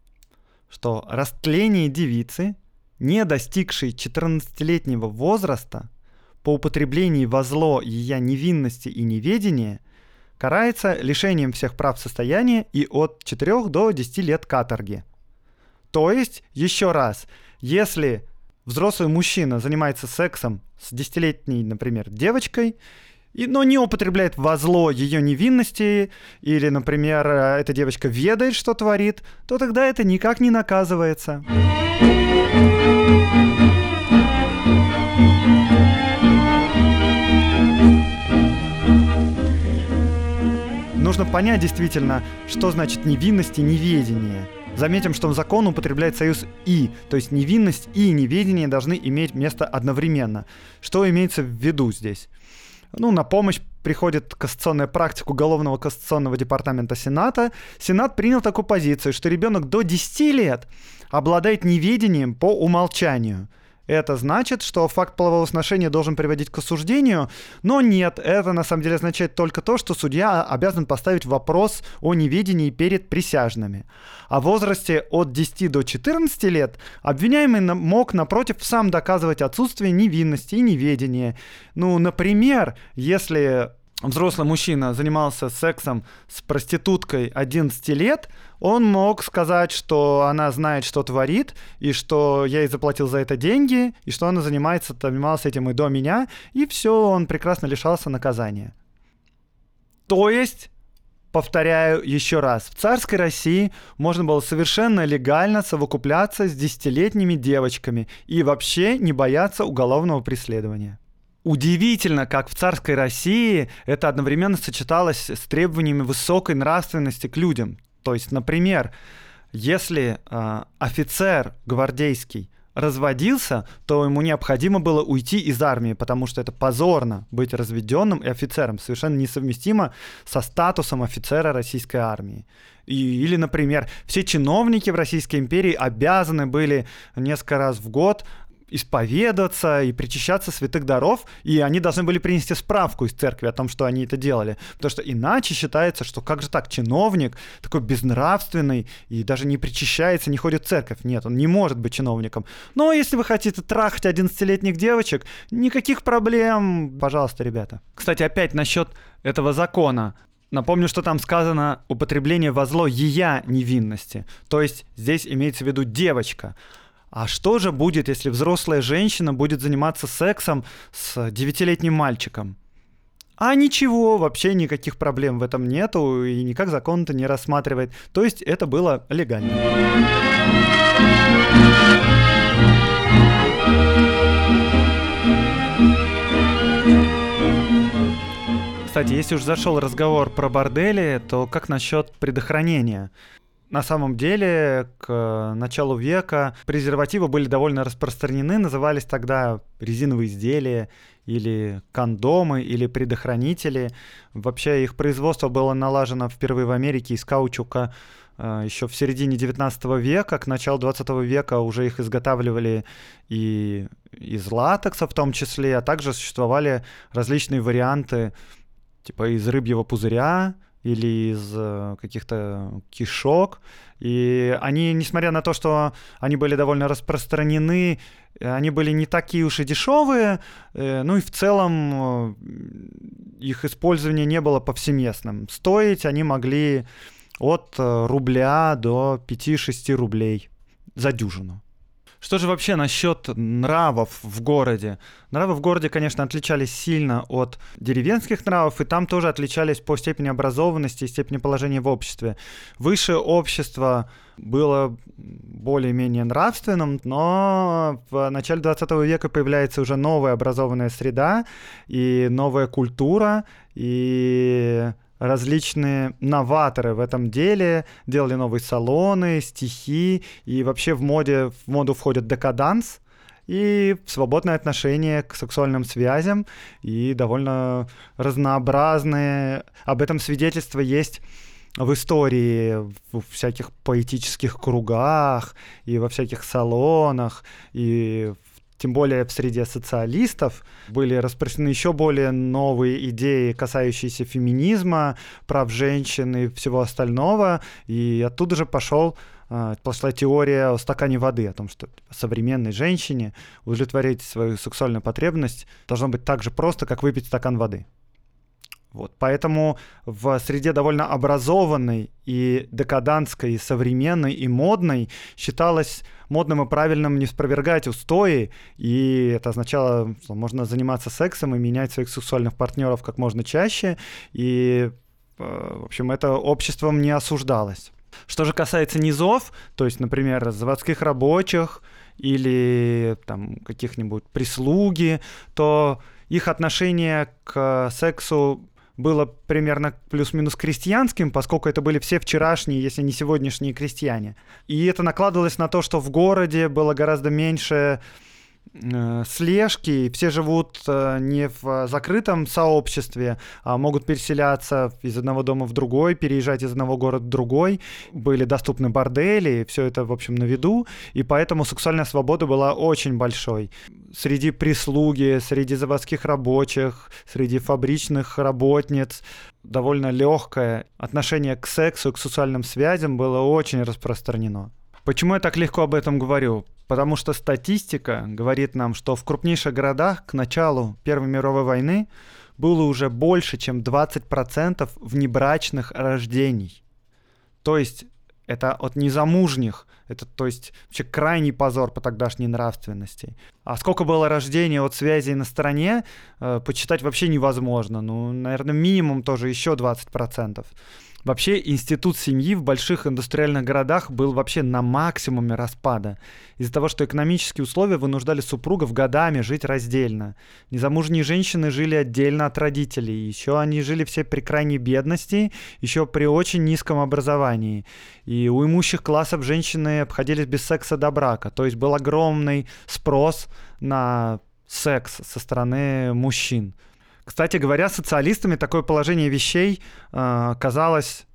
что растление девицы – не достигший 14-летнего возраста по употреблении во зло ее невинности и неведения карается лишением всех прав состояния и от 4 до 10 лет каторги. То есть, еще раз, если взрослый мужчина занимается сексом с 10-летней, например, девочкой, и, но не употребляет во зло ее невинности, или, например, эта девочка ведает, что творит, то тогда это никак не наказывается. Нужно понять действительно, что значит невинность и неведение. Заметим, что закон употребляет союз «и», то есть невинность и неведение должны иметь место одновременно. Что имеется в виду здесь? Ну, на помощь приходит кассационная практика Уголовного кассационного департамента Сената. Сенат принял такую позицию, что ребенок до 10 лет обладает неведением по умолчанию – это значит, что факт полового сношения должен приводить к осуждению, но нет, это на самом деле означает только то, что судья обязан поставить вопрос о неведении перед присяжными. А в возрасте от 10 до 14 лет обвиняемый мог, напротив, сам доказывать отсутствие невинности и неведения. Ну, например, если взрослый мужчина занимался сексом с проституткой 11 лет, он мог сказать, что она знает, что творит, и что я ей заплатил за это деньги, и что она занимается, занималась этим и до меня, и все, он прекрасно лишался наказания. То есть, повторяю еще раз, в царской России можно было совершенно легально совокупляться с десятилетними девочками и вообще не бояться уголовного преследования. Удивительно, как в царской России это одновременно сочеталось с требованиями высокой нравственности к людям. То есть, например, если э, офицер гвардейский разводился, то ему необходимо было уйти из армии, потому что это позорно быть разведенным и офицером, совершенно несовместимо со статусом офицера российской армии. И, или, например, все чиновники в Российской империи обязаны были несколько раз в год исповедаться и причащаться святых даров, и они должны были принести справку из церкви о том, что они это делали. Потому что иначе считается, что как же так, чиновник такой безнравственный и даже не причащается, не ходит в церковь. Нет, он не может быть чиновником. Но если вы хотите трахать 11-летних девочек, никаких проблем, пожалуйста, ребята. Кстати, опять насчет этого закона. Напомню, что там сказано употребление во зло ея невинности. То есть здесь имеется в виду девочка. А что же будет, если взрослая женщина будет заниматься сексом с девятилетним мальчиком? А ничего, вообще никаких проблем в этом нету и никак закон-то не рассматривает. То есть это было легально. Кстати, если уж зашел разговор про бордели, то как насчет предохранения? На самом деле, к началу века презервативы были довольно распространены, назывались тогда резиновые изделия или кондомы, или предохранители. Вообще их производство было налажено впервые в Америке из каучука э, еще в середине 19 века, к началу 20 века уже их изготавливали и из латекса в том числе, а также существовали различные варианты типа из рыбьего пузыря, или из э, каких-то кишок. И они, несмотря на то, что они были довольно распространены, они были не такие уж и дешевые, э, ну и в целом э, их использование не было повсеместным. Стоить они могли от рубля до 5-6 рублей за дюжину. Что же вообще насчет нравов в городе? Нравы в городе, конечно, отличались сильно от деревенских нравов, и там тоже отличались по степени образованности и степени положения в обществе. Высшее общество было более-менее нравственным, но в начале 20 века появляется уже новая образованная среда и новая культура, и различные новаторы в этом деле, делали новые салоны, стихи, и вообще в моде в моду входит декаданс и свободное отношение к сексуальным связям, и довольно разнообразные. Об этом свидетельство есть в истории, в всяких поэтических кругах, и во всяких салонах, и тем более в среде социалистов, были распространены еще более новые идеи, касающиеся феминизма, прав женщин и всего остального. И оттуда же пошел а, пошла теория о стакане воды, о том, что современной женщине удовлетворить свою сексуальную потребность должно быть так же просто, как выпить стакан воды. Вот. Поэтому в среде довольно образованной и декадантской, и современной, и модной считалось модным и правильным не спровергать устои, и это означало, что можно заниматься сексом и менять своих сексуальных партнеров как можно чаще, и, э, в общем, это обществом не осуждалось. Что же касается низов, то есть, например, заводских рабочих или там каких-нибудь прислуги, то их отношение к сексу было примерно плюс-минус крестьянским, поскольку это были все вчерашние, если не сегодняшние крестьяне. И это накладывалось на то, что в городе было гораздо меньше слежки, все живут э, не в закрытом сообществе, а могут переселяться из одного дома в другой, переезжать из одного города в другой, были доступны бордели, все это, в общем, на виду, и поэтому сексуальная свобода была очень большой. Среди прислуги, среди заводских рабочих, среди фабричных работниц довольно легкое отношение к сексу, к сексуальным связям было очень распространено. Почему я так легко об этом говорю? Потому что статистика говорит нам, что в крупнейших городах к началу Первой мировой войны было уже больше, чем 20% внебрачных рождений. То есть это от незамужних, это то есть вообще крайний позор по тогдашней нравственности. А сколько было рождений от связей на стороне, э, почитать вообще невозможно. Ну, наверное, минимум тоже еще 20%. Вообще институт семьи в больших индустриальных городах был вообще на максимуме распада. Из-за того, что экономические условия вынуждали супругов годами жить раздельно. Незамужние женщины жили отдельно от родителей. Еще они жили все при крайней бедности, еще при очень низком образовании. И у имущих классов женщины обходились без секса до брака. То есть был огромный спрос на секс со стороны мужчин. Кстати говоря, социалистами такое положение вещей э, казалось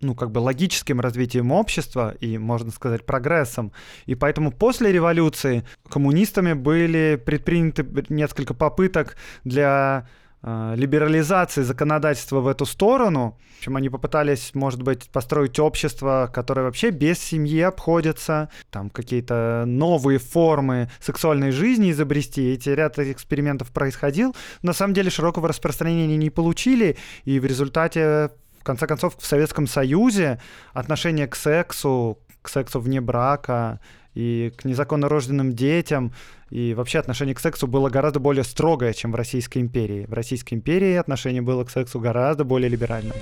ну, как бы логическим развитием общества и, можно сказать, прогрессом. И поэтому после революции коммунистами были предприняты несколько попыток для либерализации законодательства в эту сторону. В общем, они попытались, может быть, построить общество, которое вообще без семьи обходится, там какие-то новые формы сексуальной жизни изобрести. Эти ряд экспериментов происходил. На самом деле широкого распространения не получили, и в результате в конце концов, в Советском Союзе отношение к сексу, к сексу вне брака и к незаконно рожденным детям и вообще отношение к сексу было гораздо более строгое, чем в Российской империи. В Российской империи отношение было к сексу гораздо более либеральным.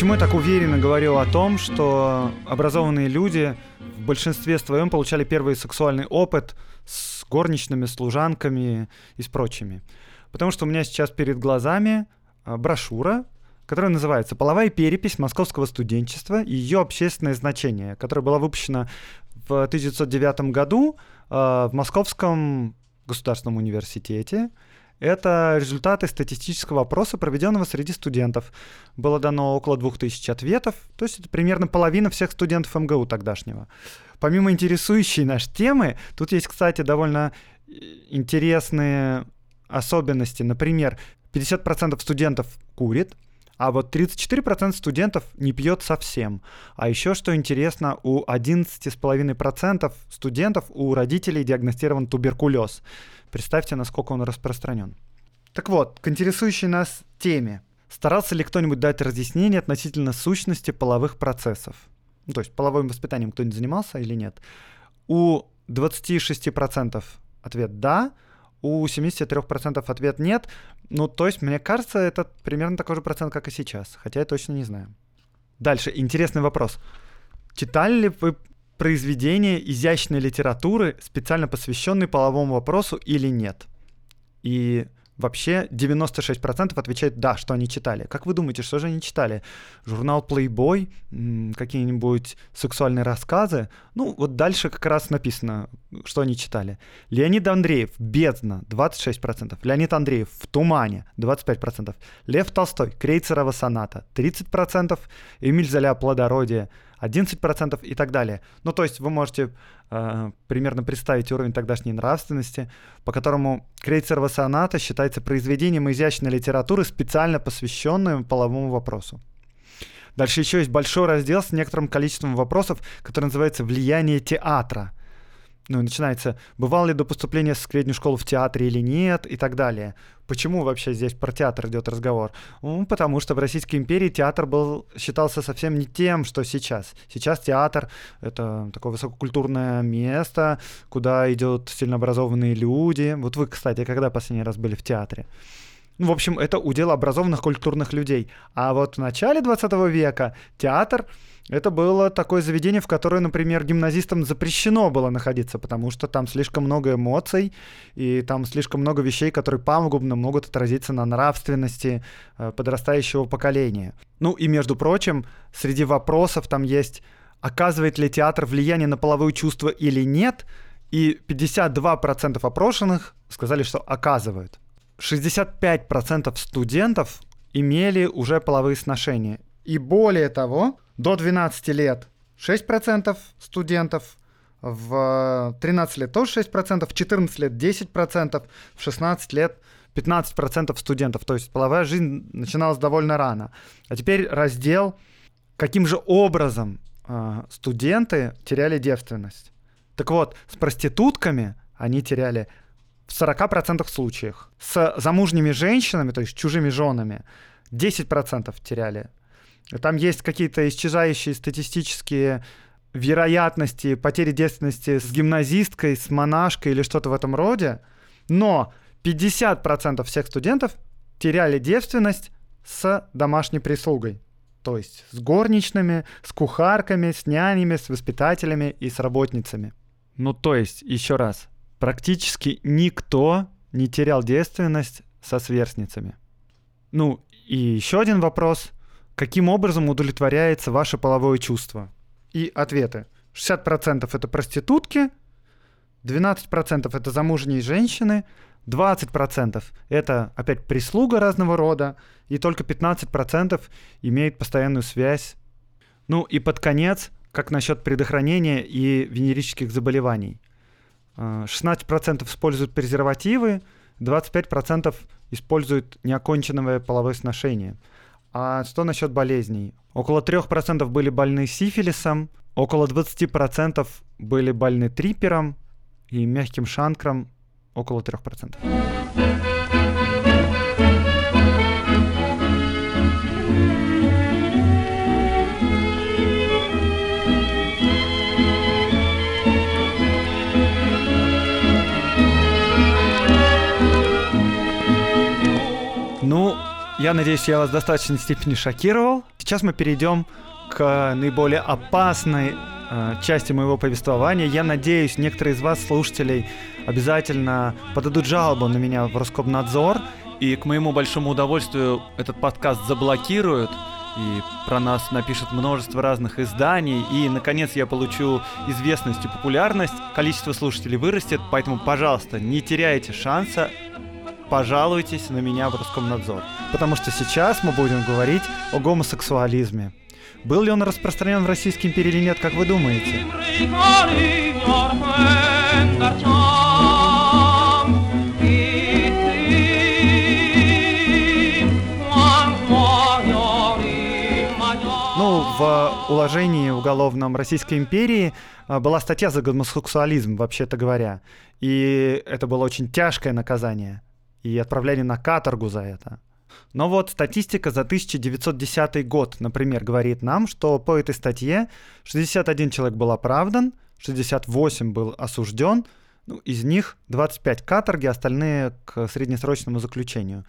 Почему я так уверенно говорю о том, что образованные люди в большинстве своем получали первый сексуальный опыт с горничными, служанками и с прочими? Потому что у меня сейчас перед глазами а, брошюра, которая называется «Половая перепись московского студенчества и ее общественное значение», которая была выпущена в 1909 году а, в Московском государственном университете. Это результаты статистического опроса, проведенного среди студентов. Было дано около 2000 ответов, то есть это примерно половина всех студентов МГУ тогдашнего. Помимо интересующей наш темы, тут есть, кстати, довольно э, интересные особенности. Например, 50% студентов курит, а вот 34% студентов не пьет совсем. А еще, что интересно, у 11,5% студентов у родителей диагностирован туберкулез. Представьте, насколько он распространен. Так вот, к интересующей нас теме. Старался ли кто-нибудь дать разъяснение относительно сущности половых процессов? Ну, то есть половым воспитанием кто-нибудь занимался или нет? У 26% ответ «да», у 73% ответ «нет». Ну, то есть, мне кажется, это примерно такой же процент, как и сейчас, хотя я точно не знаю. Дальше, интересный вопрос. Читали ли вы произведения изящной литературы, специально посвященные половому вопросу или нет. И вообще 96% отвечают «да», что они читали. Как вы думаете, что же они читали? Журнал Playboy, какие-нибудь сексуальные рассказы? Ну, вот дальше как раз написано, что они читали. Леонид Андреев «Бездна» 26%. Леонид Андреев «В тумане» 25%. Лев Толстой «Крейцерова соната» 30%. Эмиль Золя «Плодородие» 11% и так далее. Ну, то есть вы можете э, примерно представить уровень тогдашней нравственности, по которому Крейцерова соната считается произведением изящной литературы, специально посвященным половому вопросу. Дальше еще есть большой раздел с некоторым количеством вопросов, который называется «Влияние театра» ну, начинается, бывало ли до поступления в среднюю школу в театре или нет, и так далее. Почему вообще здесь про театр идет разговор? Ну, потому что в Российской империи театр был, считался совсем не тем, что сейчас. Сейчас театр — это такое высококультурное место, куда идут сильно образованные люди. Вот вы, кстати, когда последний раз были в театре? Ну, в общем, это удел образованных культурных людей. А вот в начале 20 века театр это было такое заведение, в которое, например, гимназистам запрещено было находиться, потому что там слишком много эмоций, и там слишком много вещей, которые пагубно могут отразиться на нравственности э, подрастающего поколения. Ну и, между прочим, среди вопросов там есть, оказывает ли театр влияние на половое чувство или нет, и 52% опрошенных сказали, что оказывают. 65% студентов имели уже половые сношения. И более того, до 12 лет 6% студентов, в 13 лет тоже 6%, в 14 лет 10%, в 16 лет 15% студентов. То есть половая жизнь начиналась довольно рано. А теперь раздел, каким же образом э, студенты теряли девственность. Так вот, с проститутками они теряли в 40% случаях. С замужними женщинами, то есть чужими женами, 10% теряли там есть какие-то исчезающие статистические вероятности потери девственности с гимназисткой, с монашкой или что-то в этом роде, но 50% всех студентов теряли девственность с домашней прислугой. То есть с горничными, с кухарками, с нянями, с воспитателями и с работницами. Ну то есть, еще раз, практически никто не терял девственность со сверстницами. Ну и еще один вопрос – каким образом удовлетворяется ваше половое чувство. И ответы. 60% это проститутки, 12% это замужние женщины, 20% это опять прислуга разного рода, и только 15% имеет постоянную связь. Ну и под конец, как насчет предохранения и венерических заболеваний. 16% используют презервативы, 25% используют неоконченное половое сношение – а что насчет болезней? Около 3% были больны сифилисом, около 20% были больны трипером и мягким шанкром около 3%. Я надеюсь, я вас в достаточной степени шокировал. сейчас мы перейдем к наиболее опасной э, части моего повествования. Я надеюсь, некоторые из вас, слушателей, обязательно подадут жалобу на меня в Роскомнадзор. И к моему большому удовольствию этот подкаст заблокируют и про нас напишет множество разных изданий, и, наконец, я получу известность и популярность, количество слушателей вырастет, поэтому, пожалуйста, не теряйте шанса, пожалуйтесь на меня в Роскомнадзор. Потому что сейчас мы будем говорить о гомосексуализме. Был ли он распространен в Российской империи или нет, как вы думаете? в уложении уголовном Российской империи а, была статья за гомосексуализм, вообще-то говоря. И это было очень тяжкое наказание. И отправляли на каторгу за это. Но вот статистика за 1910 год, например, говорит нам, что по этой статье 61 человек был оправдан, 68 был осужден, ну, из них 25 каторги, остальные к среднесрочному заключению.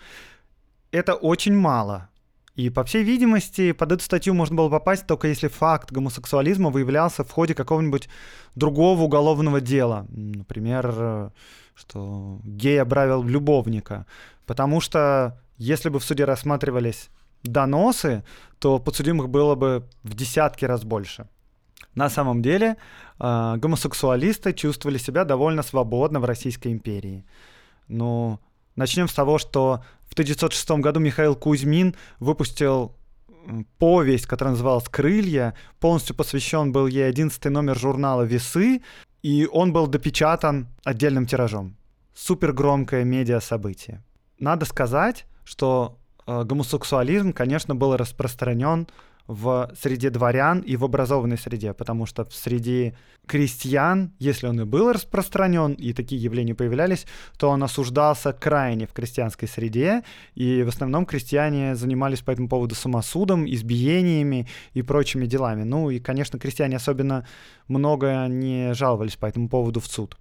Это очень мало. И, по всей видимости, под эту статью можно было попасть только если факт гомосексуализма выявлялся в ходе какого-нибудь другого уголовного дела. Например, что гей обравил любовника. Потому что если бы в суде рассматривались доносы, то подсудимых было бы в десятки раз больше. На самом деле э, гомосексуалисты чувствовали себя довольно свободно в Российской империи. Ну, начнем с того, что в 1906 году Михаил Кузьмин выпустил повесть, которая называлась «Крылья». Полностью посвящен был ей 11 номер журнала «Весы», и он был допечатан отдельным тиражом. Супер громкое медиа-событие. Надо сказать, что э, гомосексуализм, конечно, был распространен в среде дворян и в образованной среде, потому что в среде крестьян, если он и был распространен, и такие явления появлялись, то он осуждался крайне в крестьянской среде, и в основном крестьяне занимались по этому поводу самосудом, избиениями и прочими делами. Ну и, конечно, крестьяне особенно много не жаловались по этому поводу в суд.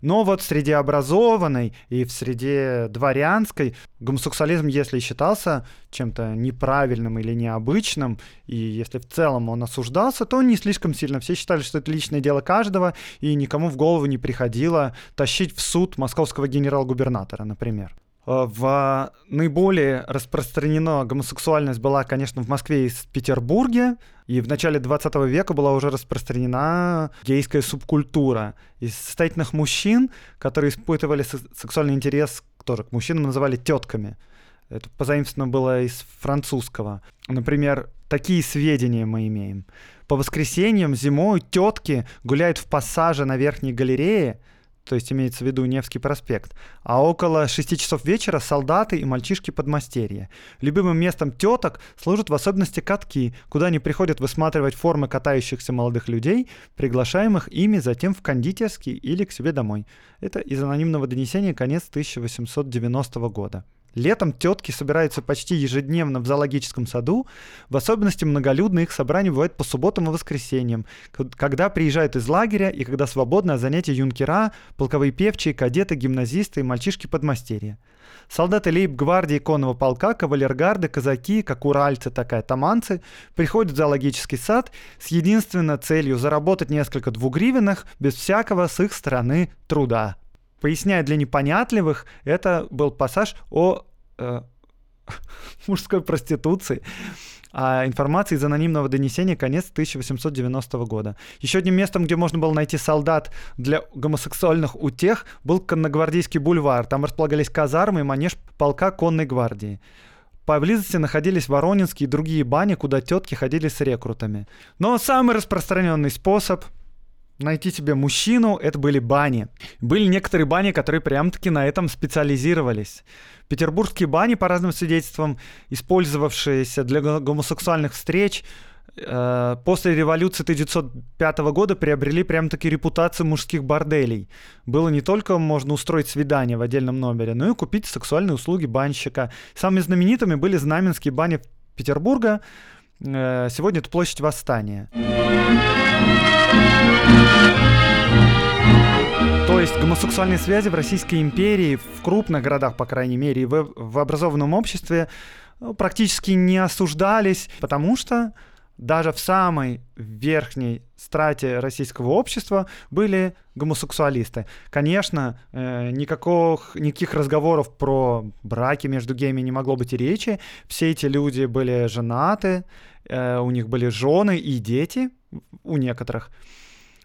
Но вот в среде образованной и в среде дворянской гомосексуализм, если считался чем-то неправильным или необычным, и если в целом он осуждался, то не слишком сильно. Все считали, что это личное дело каждого, и никому в голову не приходило тащить в суд московского генерал-губернатора, например. Э, в наиболее распространена гомосексуальность была, конечно, в Москве и в Петербурге, и в начале 20 века была уже распространена гейская субкультура. Из состоятельных мужчин, которые испытывали сексуальный интерес тоже к мужчинам, называли тетками. Это позаимствовано было из французского. Например, такие сведения мы имеем. По воскресеньям зимой тетки гуляют в пассаже на верхней галерее, то есть имеется в виду Невский проспект, а около 6 часов вечера солдаты и мальчишки подмастерья. Любимым местом теток служат в особенности катки, куда они приходят высматривать формы катающихся молодых людей, приглашаемых ими затем в кондитерский или к себе домой. Это из анонимного донесения конец 1890 года. Летом тетки собираются почти ежедневно в зоологическом саду. В особенности многолюдно их собрания бывают по субботам и воскресеньям, когда приезжают из лагеря и когда свободно от занятий юнкера, полковые певчие, кадеты, гимназисты и мальчишки-подмастерья. Солдаты лейб-гвардии конного полка, кавалергарды, казаки, как уральцы, так и атаманцы, приходят в зоологический сад с единственной целью заработать несколько двугривенных без всякого с их стороны труда. Поясняя для непонятливых, это был пассаж о э, мужской проституции. А информация из анонимного донесения конец 1890 года. Еще одним местом, где можно было найти солдат для гомосексуальных утех, был Конногвардейский бульвар. Там располагались казармы и манеж полка конной гвардии. Поблизости находились Воронинские и другие бани, куда тетки ходили с рекрутами. Но самый распространенный способ найти себе мужчину, это были бани. Были некоторые бани, которые прям-таки на этом специализировались. Петербургские бани, по разным свидетельствам, использовавшиеся для гомосексуальных встреч, э, после революции 1905 года приобрели прям-таки репутацию мужских борделей. Было не только можно устроить свидание в отдельном номере, но и купить сексуальные услуги банщика. Самыми знаменитыми были знаменские бани Петербурга. Э, сегодня это площадь Восстания. То есть гомосексуальные связи в Российской империи, в крупных городах, по крайней мере, и в, в образованном обществе ну, практически не осуждались, потому что даже в самой верхней страте российского общества были гомосексуалисты. Конечно, э, никаких, никаких разговоров про браки между геями не могло быть и речи. Все эти люди были женаты, э, у них были жены и дети у некоторых.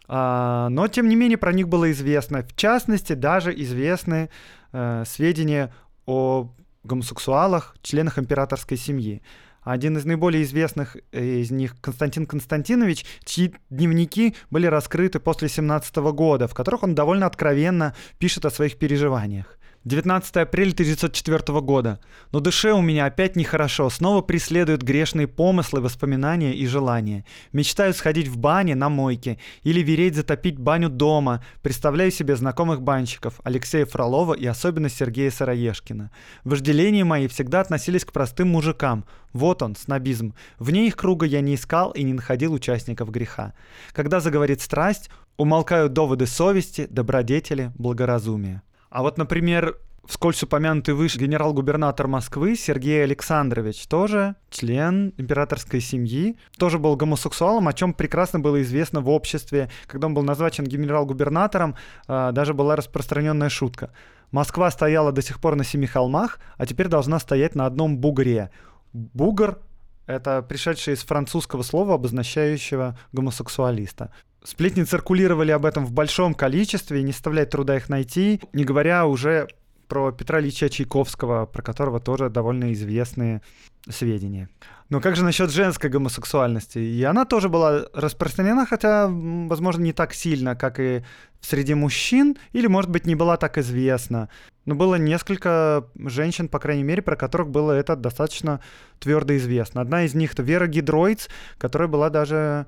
А, но, тем не менее, про них было известно. В частности, даже известны э, сведения о гомосексуалах, членах императорской семьи. Один из наиболее известных э, из них Константин Константинович, чьи дневники были раскрыты после 17 года, в которых он довольно откровенно пишет о своих переживаниях. 19 апреля 1904 года. Но душе у меня опять нехорошо. Снова преследуют грешные помыслы, воспоминания и желания. Мечтаю сходить в бане на мойке или вереть затопить баню дома. Представляю себе знакомых банщиков Алексея Фролова и особенно Сергея Сыроежкина. Вожделения мои всегда относились к простым мужикам. Вот он, снобизм. Вне их круга я не искал и не находил участников греха. Когда заговорит страсть, умолкают доводы совести, добродетели, благоразумия. А вот, например, вскользь упомянутый выше генерал-губернатор Москвы Сергей Александрович, тоже член императорской семьи, тоже был гомосексуалом, о чем прекрасно было известно в обществе. Когда он был назначен генерал-губернатором, а, даже была распространенная шутка. Москва стояла до сих пор на семи холмах, а теперь должна стоять на одном бугре. Бугр — это пришедшее из французского слова, обозначающего гомосексуалиста. Сплетни циркулировали об этом в большом количестве, и не составляет труда их найти, не говоря уже про Петра Ильича Чайковского, про которого тоже довольно известные сведения. Но как же насчет женской гомосексуальности? И она тоже была распространена, хотя, возможно, не так сильно, как и среди мужчин, или, может быть, не была так известна. Но было несколько женщин, по крайней мере, про которых было это достаточно твердо известно. Одна из них — это Вера Гидройц, которая была даже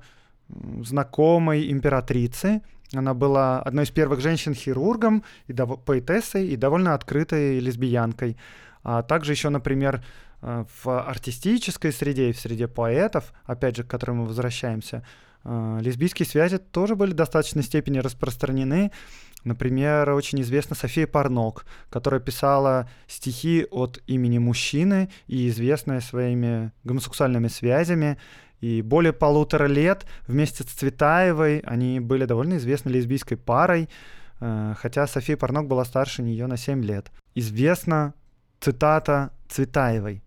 знакомой императрицы. Она была одной из первых женщин-хирургом, и дов- поэтессой и довольно открытой лесбиянкой. А также еще, например, э, в артистической среде и в среде поэтов, опять же, к которым мы возвращаемся, э, лесбийские связи тоже были в достаточной степени распространены. Например, очень известна София Парнок, которая писала стихи от имени мужчины и известная своими гомосексуальными связями и более полутора лет вместе с Цветаевой они были довольно известной лесбийской парой, э, хотя София Парнок была старше нее на 7 лет. Известна цитата Цветаевой.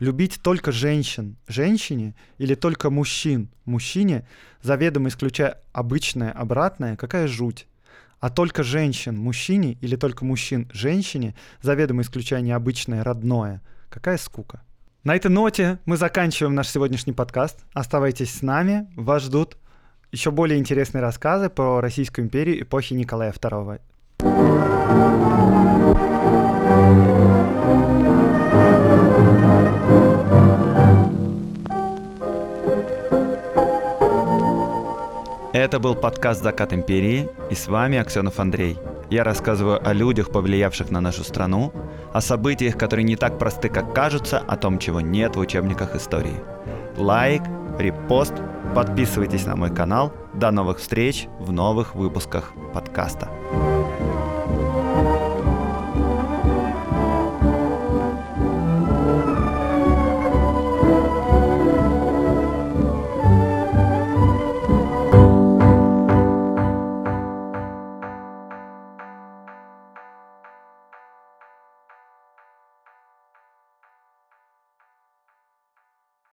Любить только женщин женщине или только мужчин мужчине, заведомо исключая обычное обратное, какая жуть. А только женщин мужчине или только мужчин женщине, заведомо исключая необычное родное, какая скука. На этой ноте мы заканчиваем наш сегодняшний подкаст. Оставайтесь с нами, вас ждут еще более интересные рассказы про Российскую империю эпохи Николая II. Это был подкаст «Закат империи» и с вами Аксенов Андрей. Я рассказываю о людях, повлиявших на нашу страну, о событиях, которые не так просты, как кажутся, о том, чего нет в учебниках истории. Лайк, репост, подписывайтесь на мой канал. До новых встреч в новых выпусках подкаста.